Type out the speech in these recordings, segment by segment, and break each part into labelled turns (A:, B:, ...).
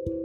A: Halo,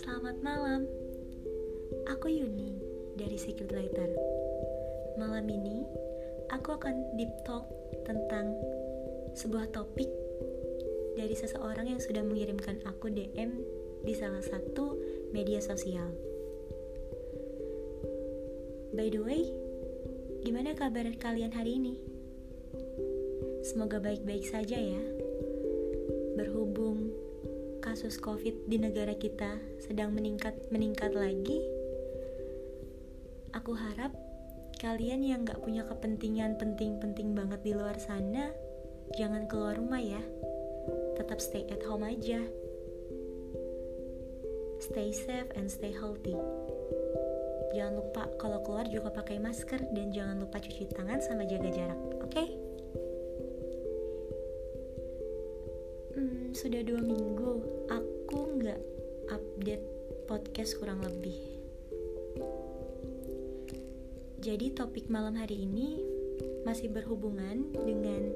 A: selamat malam. Aku Yuni dari Secret Lighter. Malam ini, aku akan deep talk tentang sebuah topik dari seseorang yang sudah mengirimkan aku DM di salah satu media sosial. By the way, gimana kabar kalian hari ini? Semoga baik-baik saja ya. Berhubung kasus COVID di negara kita sedang meningkat-meningkat lagi, aku harap kalian yang gak punya kepentingan penting-penting banget di luar sana, jangan keluar rumah ya. Tetap stay at home aja. Stay safe and stay healthy. Jangan lupa kalau keluar juga pakai masker dan jangan lupa cuci tangan sama jaga jarak, oke? Okay? Sudah dua minggu aku nggak update podcast kurang lebih. Jadi topik malam hari ini masih berhubungan dengan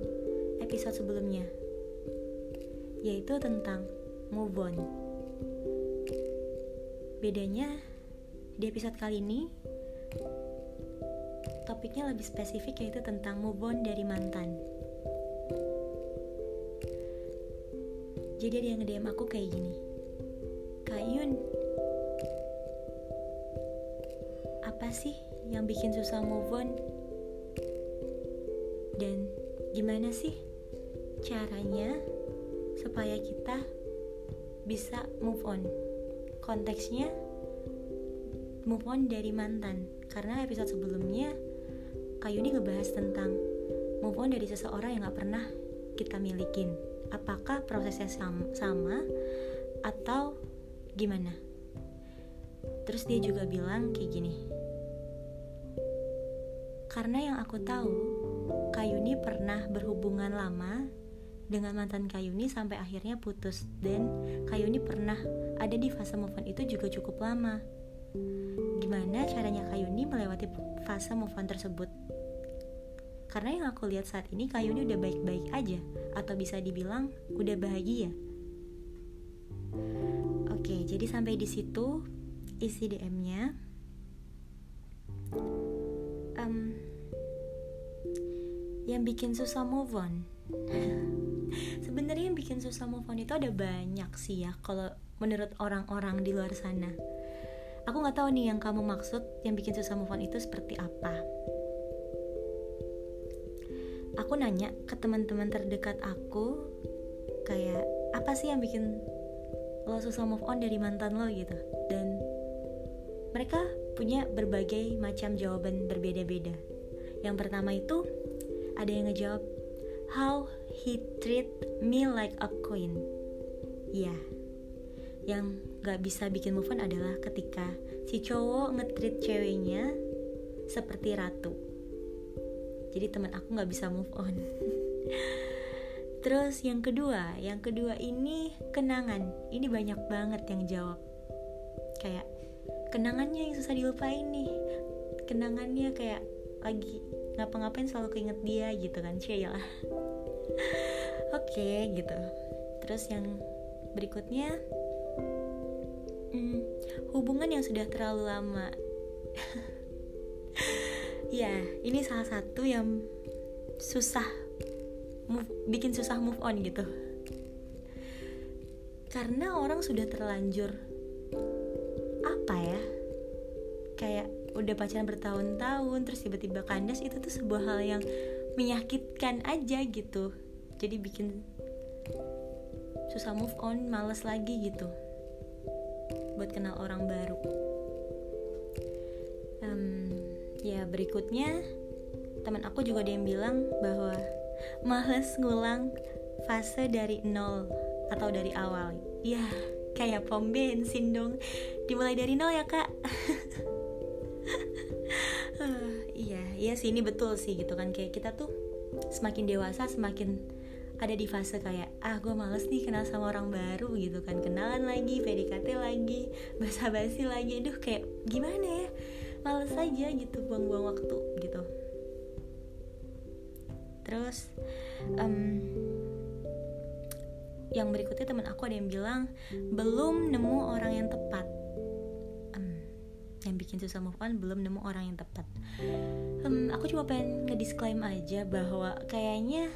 A: episode sebelumnya, yaitu tentang move on. Bedanya di episode kali ini topiknya lebih spesifik yaitu tentang move on dari mantan. Jadi ada yang nge-DM aku kayak gini. Kak Yun, apa sih yang bikin susah move on? Dan gimana sih caranya supaya kita bisa move on? Konteksnya move on dari mantan. Karena episode sebelumnya Kak Yuni ngebahas tentang move on dari seseorang yang gak pernah kita milikin apakah prosesnya sama, sama atau gimana? Terus dia juga bilang kayak gini. Karena yang aku tahu Kayuni pernah berhubungan lama dengan mantan Kayuni sampai akhirnya putus. Dan Kayuni pernah ada di fase move on itu juga cukup lama. Gimana caranya Kayuni melewati fase move on tersebut karena yang aku lihat saat ini Kayuni udah baik-baik aja atau bisa dibilang udah bahagia. Oke, jadi sampai di situ isi DM-nya. Um, yang bikin susah move on. Sebenarnya yang bikin susah move on itu ada banyak sih ya kalau menurut orang-orang di luar sana. Aku nggak tahu nih yang kamu maksud yang bikin susah move on itu seperti apa aku nanya ke teman-teman terdekat aku kayak apa sih yang bikin lo susah move on dari mantan lo? Gitu. Dan mereka punya berbagai macam jawaban berbeda-beda. Yang pertama itu ada yang ngejawab how he treat me like a queen. Ya yeah. yang gak bisa bikin move on adalah ketika si cowok ngetreat ceweknya seperti ratu jadi teman aku nggak bisa move on. Terus yang kedua yang kedua ini kenangan. Ini banyak banget yang jawab. Kayak kenangannya yang susah dilupain nih. Kenangannya kayak lagi ngapa-ngapain selalu keinget dia gitu kan cie ya oke gitu. Terus yang berikutnya hmm, hubungan yang sudah terlalu lama ya ini salah satu yang susah move, bikin susah move on gitu. Karena orang sudah terlanjur apa ya? Kayak udah pacaran bertahun-tahun terus tiba-tiba kandas itu tuh sebuah hal yang menyakitkan aja gitu. Jadi bikin susah move on males lagi gitu buat kenal orang baru. Um, ya berikutnya teman aku juga ada yang bilang bahwa males ngulang fase dari nol atau dari awal. Ya kayak pom bensin dong. Dimulai dari nol ya kak. Iya iya sih ini betul sih gitu kan. Kayak kita tuh semakin dewasa semakin ada di fase kayak ah gue males nih kenal sama orang baru gitu kan. Kenalan lagi PDKT lagi basa-basi lagi. Aduh kayak gimana ya males aja gitu buang-buang waktu gitu. Terus um, yang berikutnya teman aku ada yang bilang belum nemu orang yang tepat. Um, yang bikin susah move on belum nemu orang yang tepat. Um, aku cuma pengen ngedisclaim aja bahwa kayaknya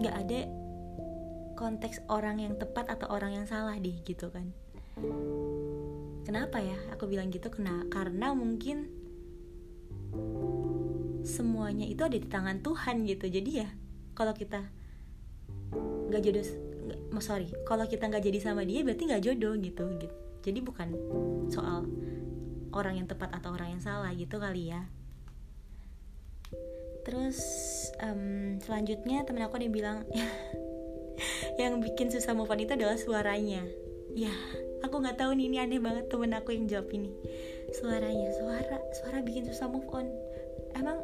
A: nggak ada konteks orang yang tepat atau orang yang salah deh gitu kan kenapa ya aku bilang gitu? Kena karena mungkin semuanya itu ada di tangan Tuhan gitu. Jadi ya kalau kita nggak jodoh nggak sorry kalau kita nggak jadi sama dia berarti nggak jodoh gitu gitu. Jadi bukan soal orang yang tepat atau orang yang salah gitu kali ya. Terus um, selanjutnya temen aku yang bilang yang bikin susah move on itu adalah suaranya. Ya aku nggak tahu nih ini aneh banget temen aku yang jawab ini. Suaranya suara suara bikin susah move on. Emang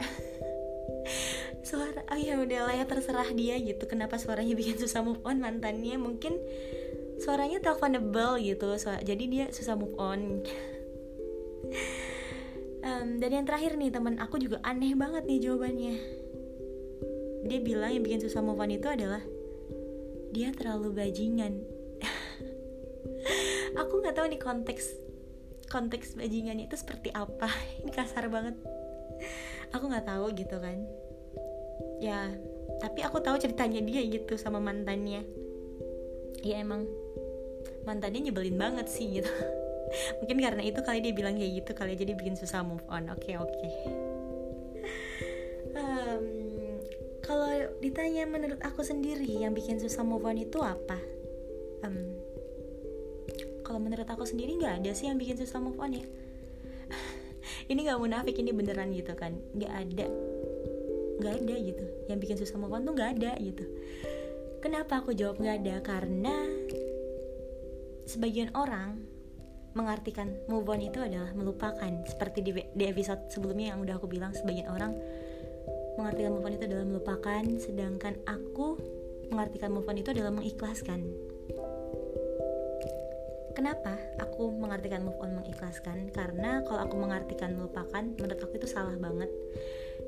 A: suara oh ya udahlah ya terserah dia gitu kenapa suaranya bikin susah move on mantannya. Mungkin suaranya teleponable gitu so, jadi dia susah move on. Um, dan yang terakhir nih teman aku juga aneh banget nih jawabannya. Dia bilang yang bikin susah move on itu adalah dia terlalu bajingan nggak tahu nih konteks konteks bajingannya itu seperti apa. Ini kasar banget. Aku nggak tahu gitu kan. Ya tapi aku tahu ceritanya dia gitu sama mantannya. Ya emang mantannya nyebelin banget sih gitu. Mungkin karena itu kali dia bilang kayak gitu kali jadi bikin susah move on. Oke okay, oke. Okay. um, kalau ditanya menurut aku sendiri yang bikin susah move on itu apa? Um, kalau menurut aku sendiri nggak ada sih yang bikin susah move on ya. Ini nggak munafik ini beneran gitu kan. Nggak ada. Nggak ada gitu. Yang bikin susah move on tuh nggak ada gitu. Kenapa aku jawab nggak ada? Karena sebagian orang mengartikan move on itu adalah melupakan. Seperti di, di episode sebelumnya yang udah aku bilang sebagian orang mengartikan move on itu adalah melupakan. Sedangkan aku mengartikan move on itu adalah mengikhlaskan Kenapa aku mengartikan move on mengikhlaskan? Karena kalau aku mengartikan melupakan, menurut aku itu salah banget.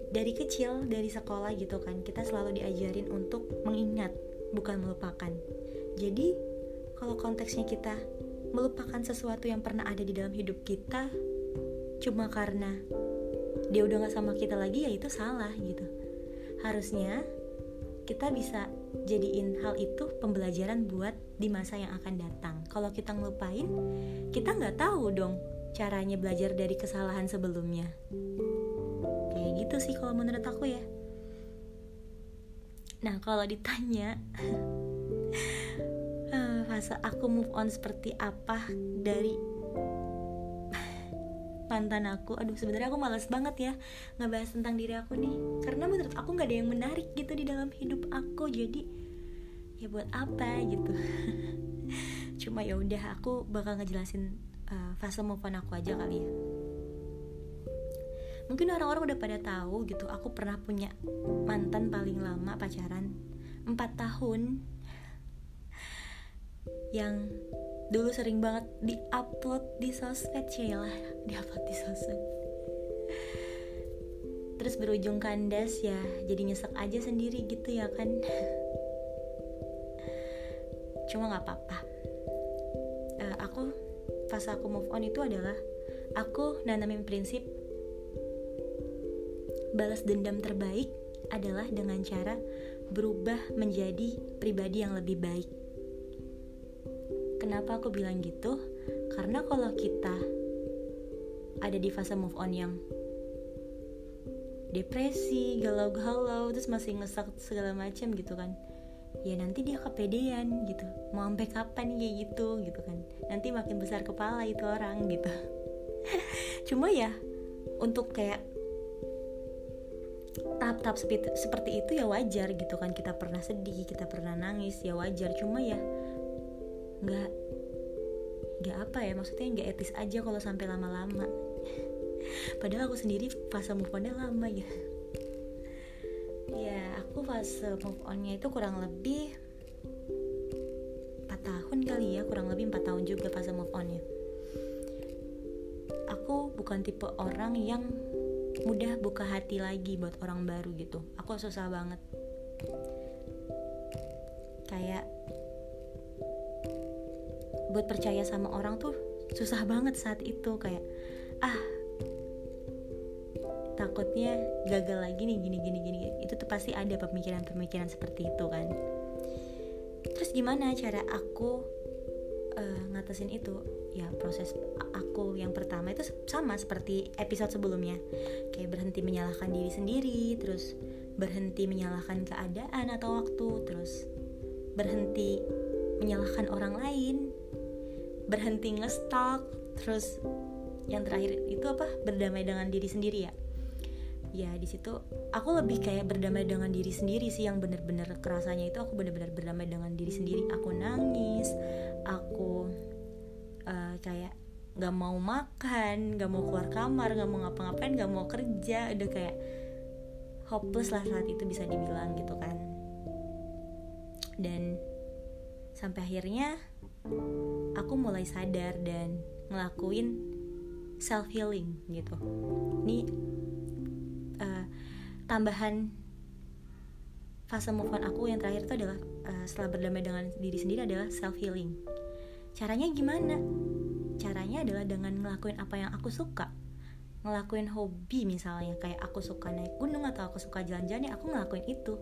A: Dari kecil dari sekolah gitu kan kita selalu diajarin untuk mengingat bukan melupakan. Jadi kalau konteksnya kita melupakan sesuatu yang pernah ada di dalam hidup kita cuma karena dia udah gak sama kita lagi ya itu salah gitu. Harusnya kita bisa jadiin hal itu pembelajaran buat di masa yang akan datang. Kalau kita ngelupain kita nggak tahu dong caranya belajar dari kesalahan sebelumnya. Kayak gitu sih kalau menurut aku ya. Nah kalau ditanya eh, fase aku move on seperti apa dari mantan aku. Aduh sebenarnya aku males banget ya ngebahas tentang diri aku nih. Karena menurut aku nggak ada yang menarik gitu di dalam hidup aku. Jadi ya buat apa gitu. Cuma ya udah aku bakal ngejelasin uh, fase move on aku aja kali ya. Mungkin orang-orang udah pada tahu gitu aku pernah punya mantan paling lama pacaran. 4 tahun. Yang dulu sering banget di upload di sosmed lah. Di upload di sosmed. Terus berujung kandas ya jadi nyesek aja sendiri gitu ya kan? Cuma nggak apa-apa. Uh, aku pas aku move on itu adalah aku nanamin prinsip balas dendam terbaik adalah dengan cara berubah menjadi pribadi yang lebih baik. Kenapa aku bilang gitu? Karena kalau kita ada di fase move on yang depresi, galau-galau, terus masih ngesak segala macam gitu kan. Ya nanti dia kepedean gitu. Mau sampai kapan kayak gitu gitu kan. Nanti makin besar kepala itu orang gitu. Cuma ya untuk kayak tahap-tahap seperti itu ya wajar gitu kan kita pernah sedih kita pernah nangis ya wajar cuma ya nggak nggak apa ya maksudnya nggak etis aja kalau sampai lama-lama. Padahal aku sendiri fase move onnya lama ya. Ya aku fase move onnya itu kurang lebih 4 tahun kali ya kurang lebih 4 tahun juga fase move onnya. Aku bukan tipe orang yang mudah buka hati lagi buat orang baru gitu. Aku susah banget. Kayak buat percaya sama orang tuh susah banget saat itu kayak ah takutnya gagal lagi nih gini gini gini. Itu tuh pasti ada pemikiran-pemikiran seperti itu kan. Terus gimana cara aku uh, ngatasin itu? Ya proses aku yang pertama itu sama seperti episode sebelumnya. Kayak berhenti menyalahkan diri sendiri terus berhenti menyalahkan keadaan atau waktu terus berhenti menyalahkan orang lain berhenti ngestalk terus yang terakhir itu apa? Berdamai dengan diri sendiri ya? Ya di situ aku lebih kayak berdamai dengan diri sendiri sih yang bener-bener kerasanya itu aku bener-bener berdamai dengan diri sendiri. Aku nangis aku uh, kayak nggak mau makan nggak mau keluar kamar nggak mau ngapa-ngapain nggak mau kerja. Udah kayak hopeless lah saat itu bisa dibilang gitu kan. Dan sampai akhirnya aku mulai sadar dan ngelakuin self healing gitu. Ini uh, tambahan fase move on aku yang terakhir itu adalah uh, setelah berdamai dengan diri sendiri adalah self healing caranya gimana? Caranya adalah dengan ngelakuin apa yang aku suka. Ngelakuin hobi misalnya kayak aku suka naik gunung atau aku suka jalan-jalan ya aku ngelakuin itu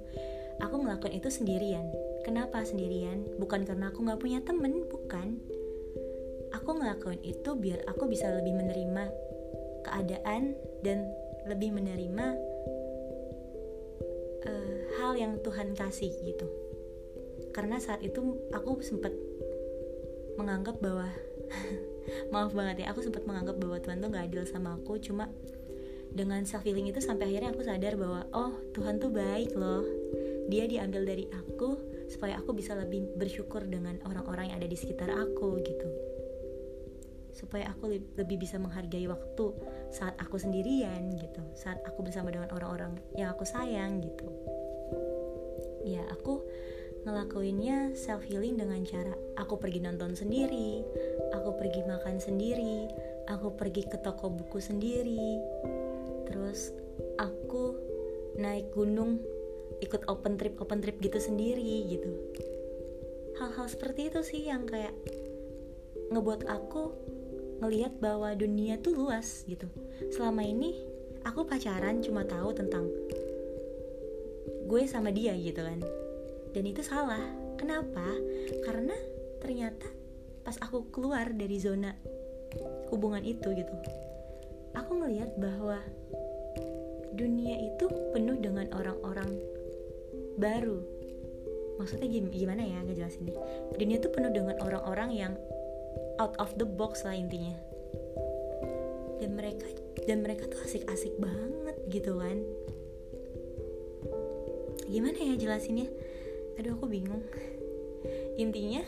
A: aku ngelakuin itu sendirian. Kenapa sendirian? Bukan karena aku nggak punya temen bukan. Aku ngelakuin itu biar aku bisa lebih menerima keadaan dan lebih menerima uh, hal yang Tuhan kasih gitu. Karena saat itu aku sempat menganggap bahwa maaf banget ya aku sempat menganggap bahwa Tuhan tuh gak adil sama aku. Cuma dengan self healing itu sampai akhirnya aku sadar bahwa oh Tuhan tuh baik loh dia diambil dari aku supaya aku bisa lebih bersyukur dengan orang-orang yang ada di sekitar aku gitu. Supaya aku lebih bisa menghargai waktu saat aku sendirian gitu. Saat aku bersama dengan orang-orang yang aku sayang gitu. Ya aku ngelakuinnya self healing dengan cara aku pergi nonton sendiri, aku pergi makan sendiri, aku pergi ke toko buku sendiri. Terus aku naik gunung ikut open trip open trip gitu sendiri gitu. Hal-hal seperti itu sih yang kayak ngebuat aku ngelihat bahwa dunia tuh luas gitu. Selama ini aku pacaran cuma tahu tentang gue sama dia gitu kan dan itu salah kenapa karena ternyata pas aku keluar dari zona hubungan itu gitu aku ngelihat bahwa dunia itu penuh dengan orang-orang baru. Maksudnya gimana ya ngejelasin nih dunia itu penuh dengan orang-orang yang out of the box lah intinya. Dan mereka dan mereka tuh asik-asik banget gitu kan. Gimana ya jelasinnya? Aduh aku bingung. Intinya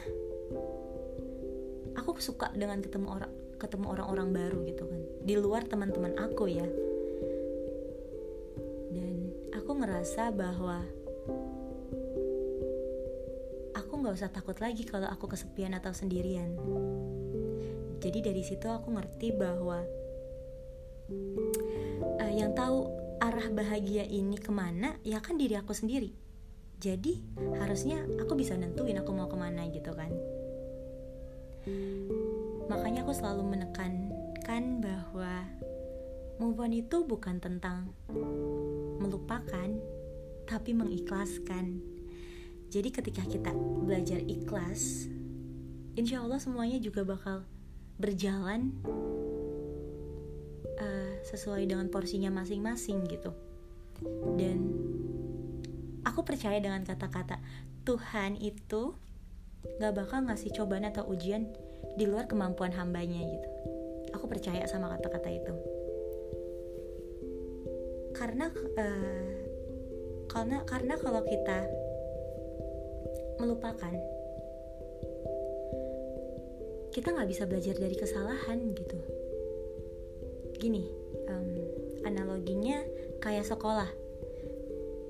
A: aku suka dengan ketemu orang ketemu orang-orang baru gitu kan. Di luar teman-teman aku ya. Dan aku ngerasa bahwa nggak usah takut lagi kalau aku kesepian atau sendirian. Jadi dari situ aku ngerti bahwa uh, yang tahu arah bahagia ini ke mana ya kan diri aku sendiri. Jadi harusnya aku bisa nentuin aku mau ke mana gitu kan. Makanya aku selalu menekankan bahwa move on itu bukan tentang melupakan tapi mengikhlaskan jadi ketika kita belajar ikhlas insya Allah semuanya juga bakal berjalan uh, sesuai dengan porsinya masing-masing gitu. Dan aku percaya dengan kata-kata Tuhan itu gak bakal ngasih cobaan atau ujian di luar kemampuan hambanya gitu. Aku percaya sama kata-kata itu. Karena uh, karena karena kalau kita melupakan. Kita nggak bisa belajar dari kesalahan gitu. Gini um, analoginya kayak sekolah.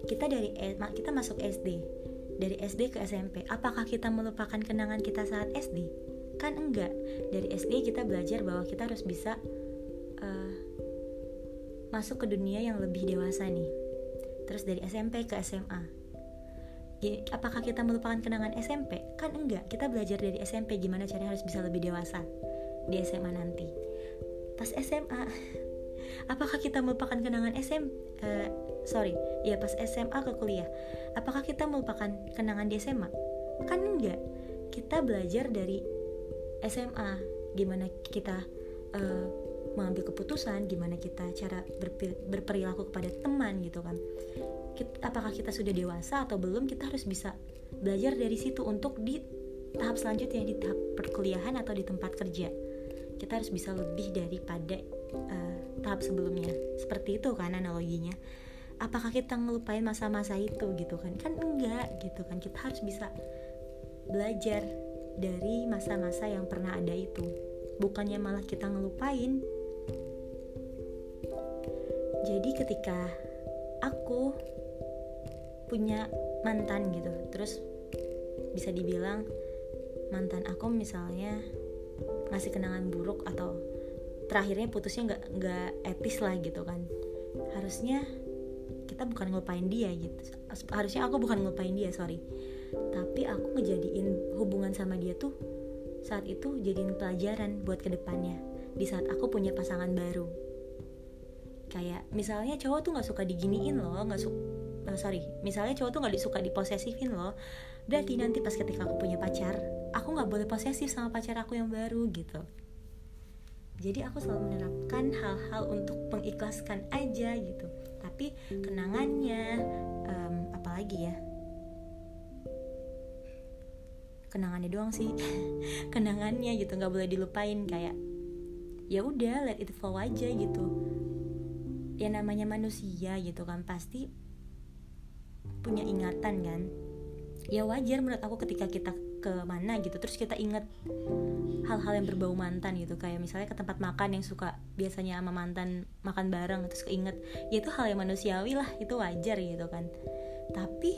A: Kita dari e, kita masuk SD dari SD ke SMP apakah kita melupakan kenangan kita saat SD kan enggak. Dari SD kita belajar bahwa kita harus bisa uh, masuk ke dunia yang lebih dewasa nih. Terus dari SMP ke SMA apakah kita melupakan kenangan SMP kan enggak kita belajar dari SMP gimana caranya harus bisa lebih dewasa di SMA nanti. Pas SMA apakah kita melupakan kenangan SM uh, eh, sorry ya pas SMA ke kuliah apakah kita melupakan kenangan di SMA kan enggak kita belajar dari SMA gimana kita uh, mengambil keputusan gimana kita cara berperilaku kepada teman gitu kan apakah kita sudah dewasa atau belum kita harus bisa belajar dari situ untuk di tahap selanjutnya di tahap perkuliahan atau di tempat kerja. Kita harus bisa lebih daripada uh, tahap sebelumnya. Seperti itu kan analoginya. Apakah kita ngelupain masa-masa itu gitu kan? Kan enggak gitu kan. Kita harus bisa belajar dari masa-masa yang pernah ada itu. Bukannya malah kita ngelupain. Jadi ketika aku punya mantan gitu. Terus bisa dibilang mantan aku misalnya ngasih kenangan buruk atau terakhirnya putusnya nggak nggak etis lah gitu kan. Harusnya kita bukan ngelupain dia gitu. Harusnya aku bukan ngelupain dia sorry. Tapi aku ngejadiin hubungan sama dia tuh saat itu jadiin pelajaran buat ke depannya. Di saat aku punya pasangan baru. Kayak misalnya cowok tuh nggak suka diginiin loh nggak suka uh, sorry misalnya cowok tuh nggak disuka diposesifin loh. Berarti nanti pas ketika aku punya pacar aku nggak boleh posesif sama pacar aku yang baru gitu. Jadi aku selalu menerapkan hal-hal untuk mengikhlaskan aja gitu. Tapi kenangannya um, apalagi ya? Kenangannya doang sih. Kenangannya gitu nggak boleh dilupain. Kayak ya udah let it flow aja gitu. Ya namanya manusia gitu kan. Pasti punya ingatan kan? Ya wajar menurut aku ketika kita ke mana gitu terus kita inget hal-hal yang berbau mantan gitu. Kayak misalnya ke tempat makan yang suka biasanya sama mantan makan bareng terus keinget ya itu hal yang manusiawi lah itu wajar gitu kan. Tapi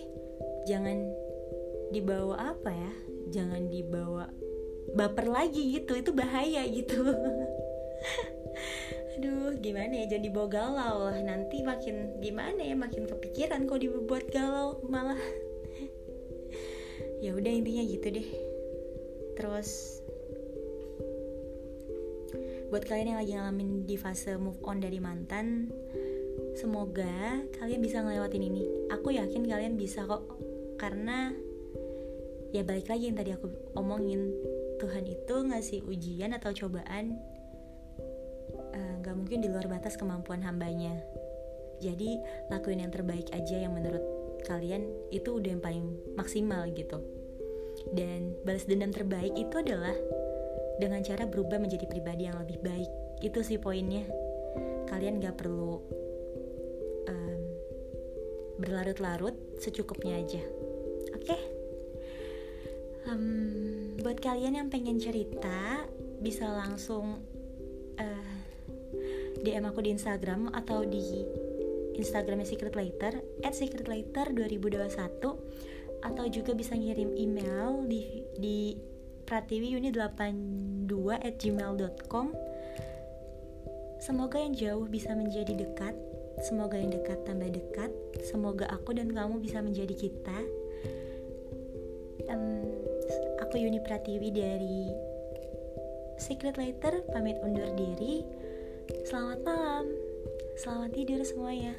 A: jangan dibawa apa ya jangan dibawa baper lagi gitu itu bahaya gitu aduh gimana ya jadi bawa galau lah. Nanti makin gimana ya makin kepikiran kok dibuat galau malah. Ya udah intinya gitu deh. Terus buat kalian yang lagi ngalamin di fase move on dari mantan semoga kalian bisa ngelewatin ini. Aku yakin kalian bisa kok karena ya balik lagi yang tadi aku omongin. Tuhan itu ngasih ujian atau cobaan gak mungkin di luar batas kemampuan hambanya. Jadi lakuin yang terbaik aja yang menurut kalian itu udah yang paling maksimal gitu. Dan balas dendam terbaik itu adalah dengan cara berubah menjadi pribadi yang lebih baik. Itu sih poinnya. Kalian gak perlu um, berlarut-larut secukupnya aja. Oke? Okay? um, buat kalian yang pengen cerita bisa langsung DM aku di Instagram atau di Instagramnya Secret Later at Secret Later 2021 atau juga bisa ngirim email di di pratiwiuni82 at gmail.com Semoga yang jauh bisa menjadi dekat Semoga yang dekat tambah dekat Semoga aku dan kamu bisa menjadi kita. Um, Aku Yuni Pratiwi dari Secret Later pamit undur diri Selamat malam, selamat tidur semuanya.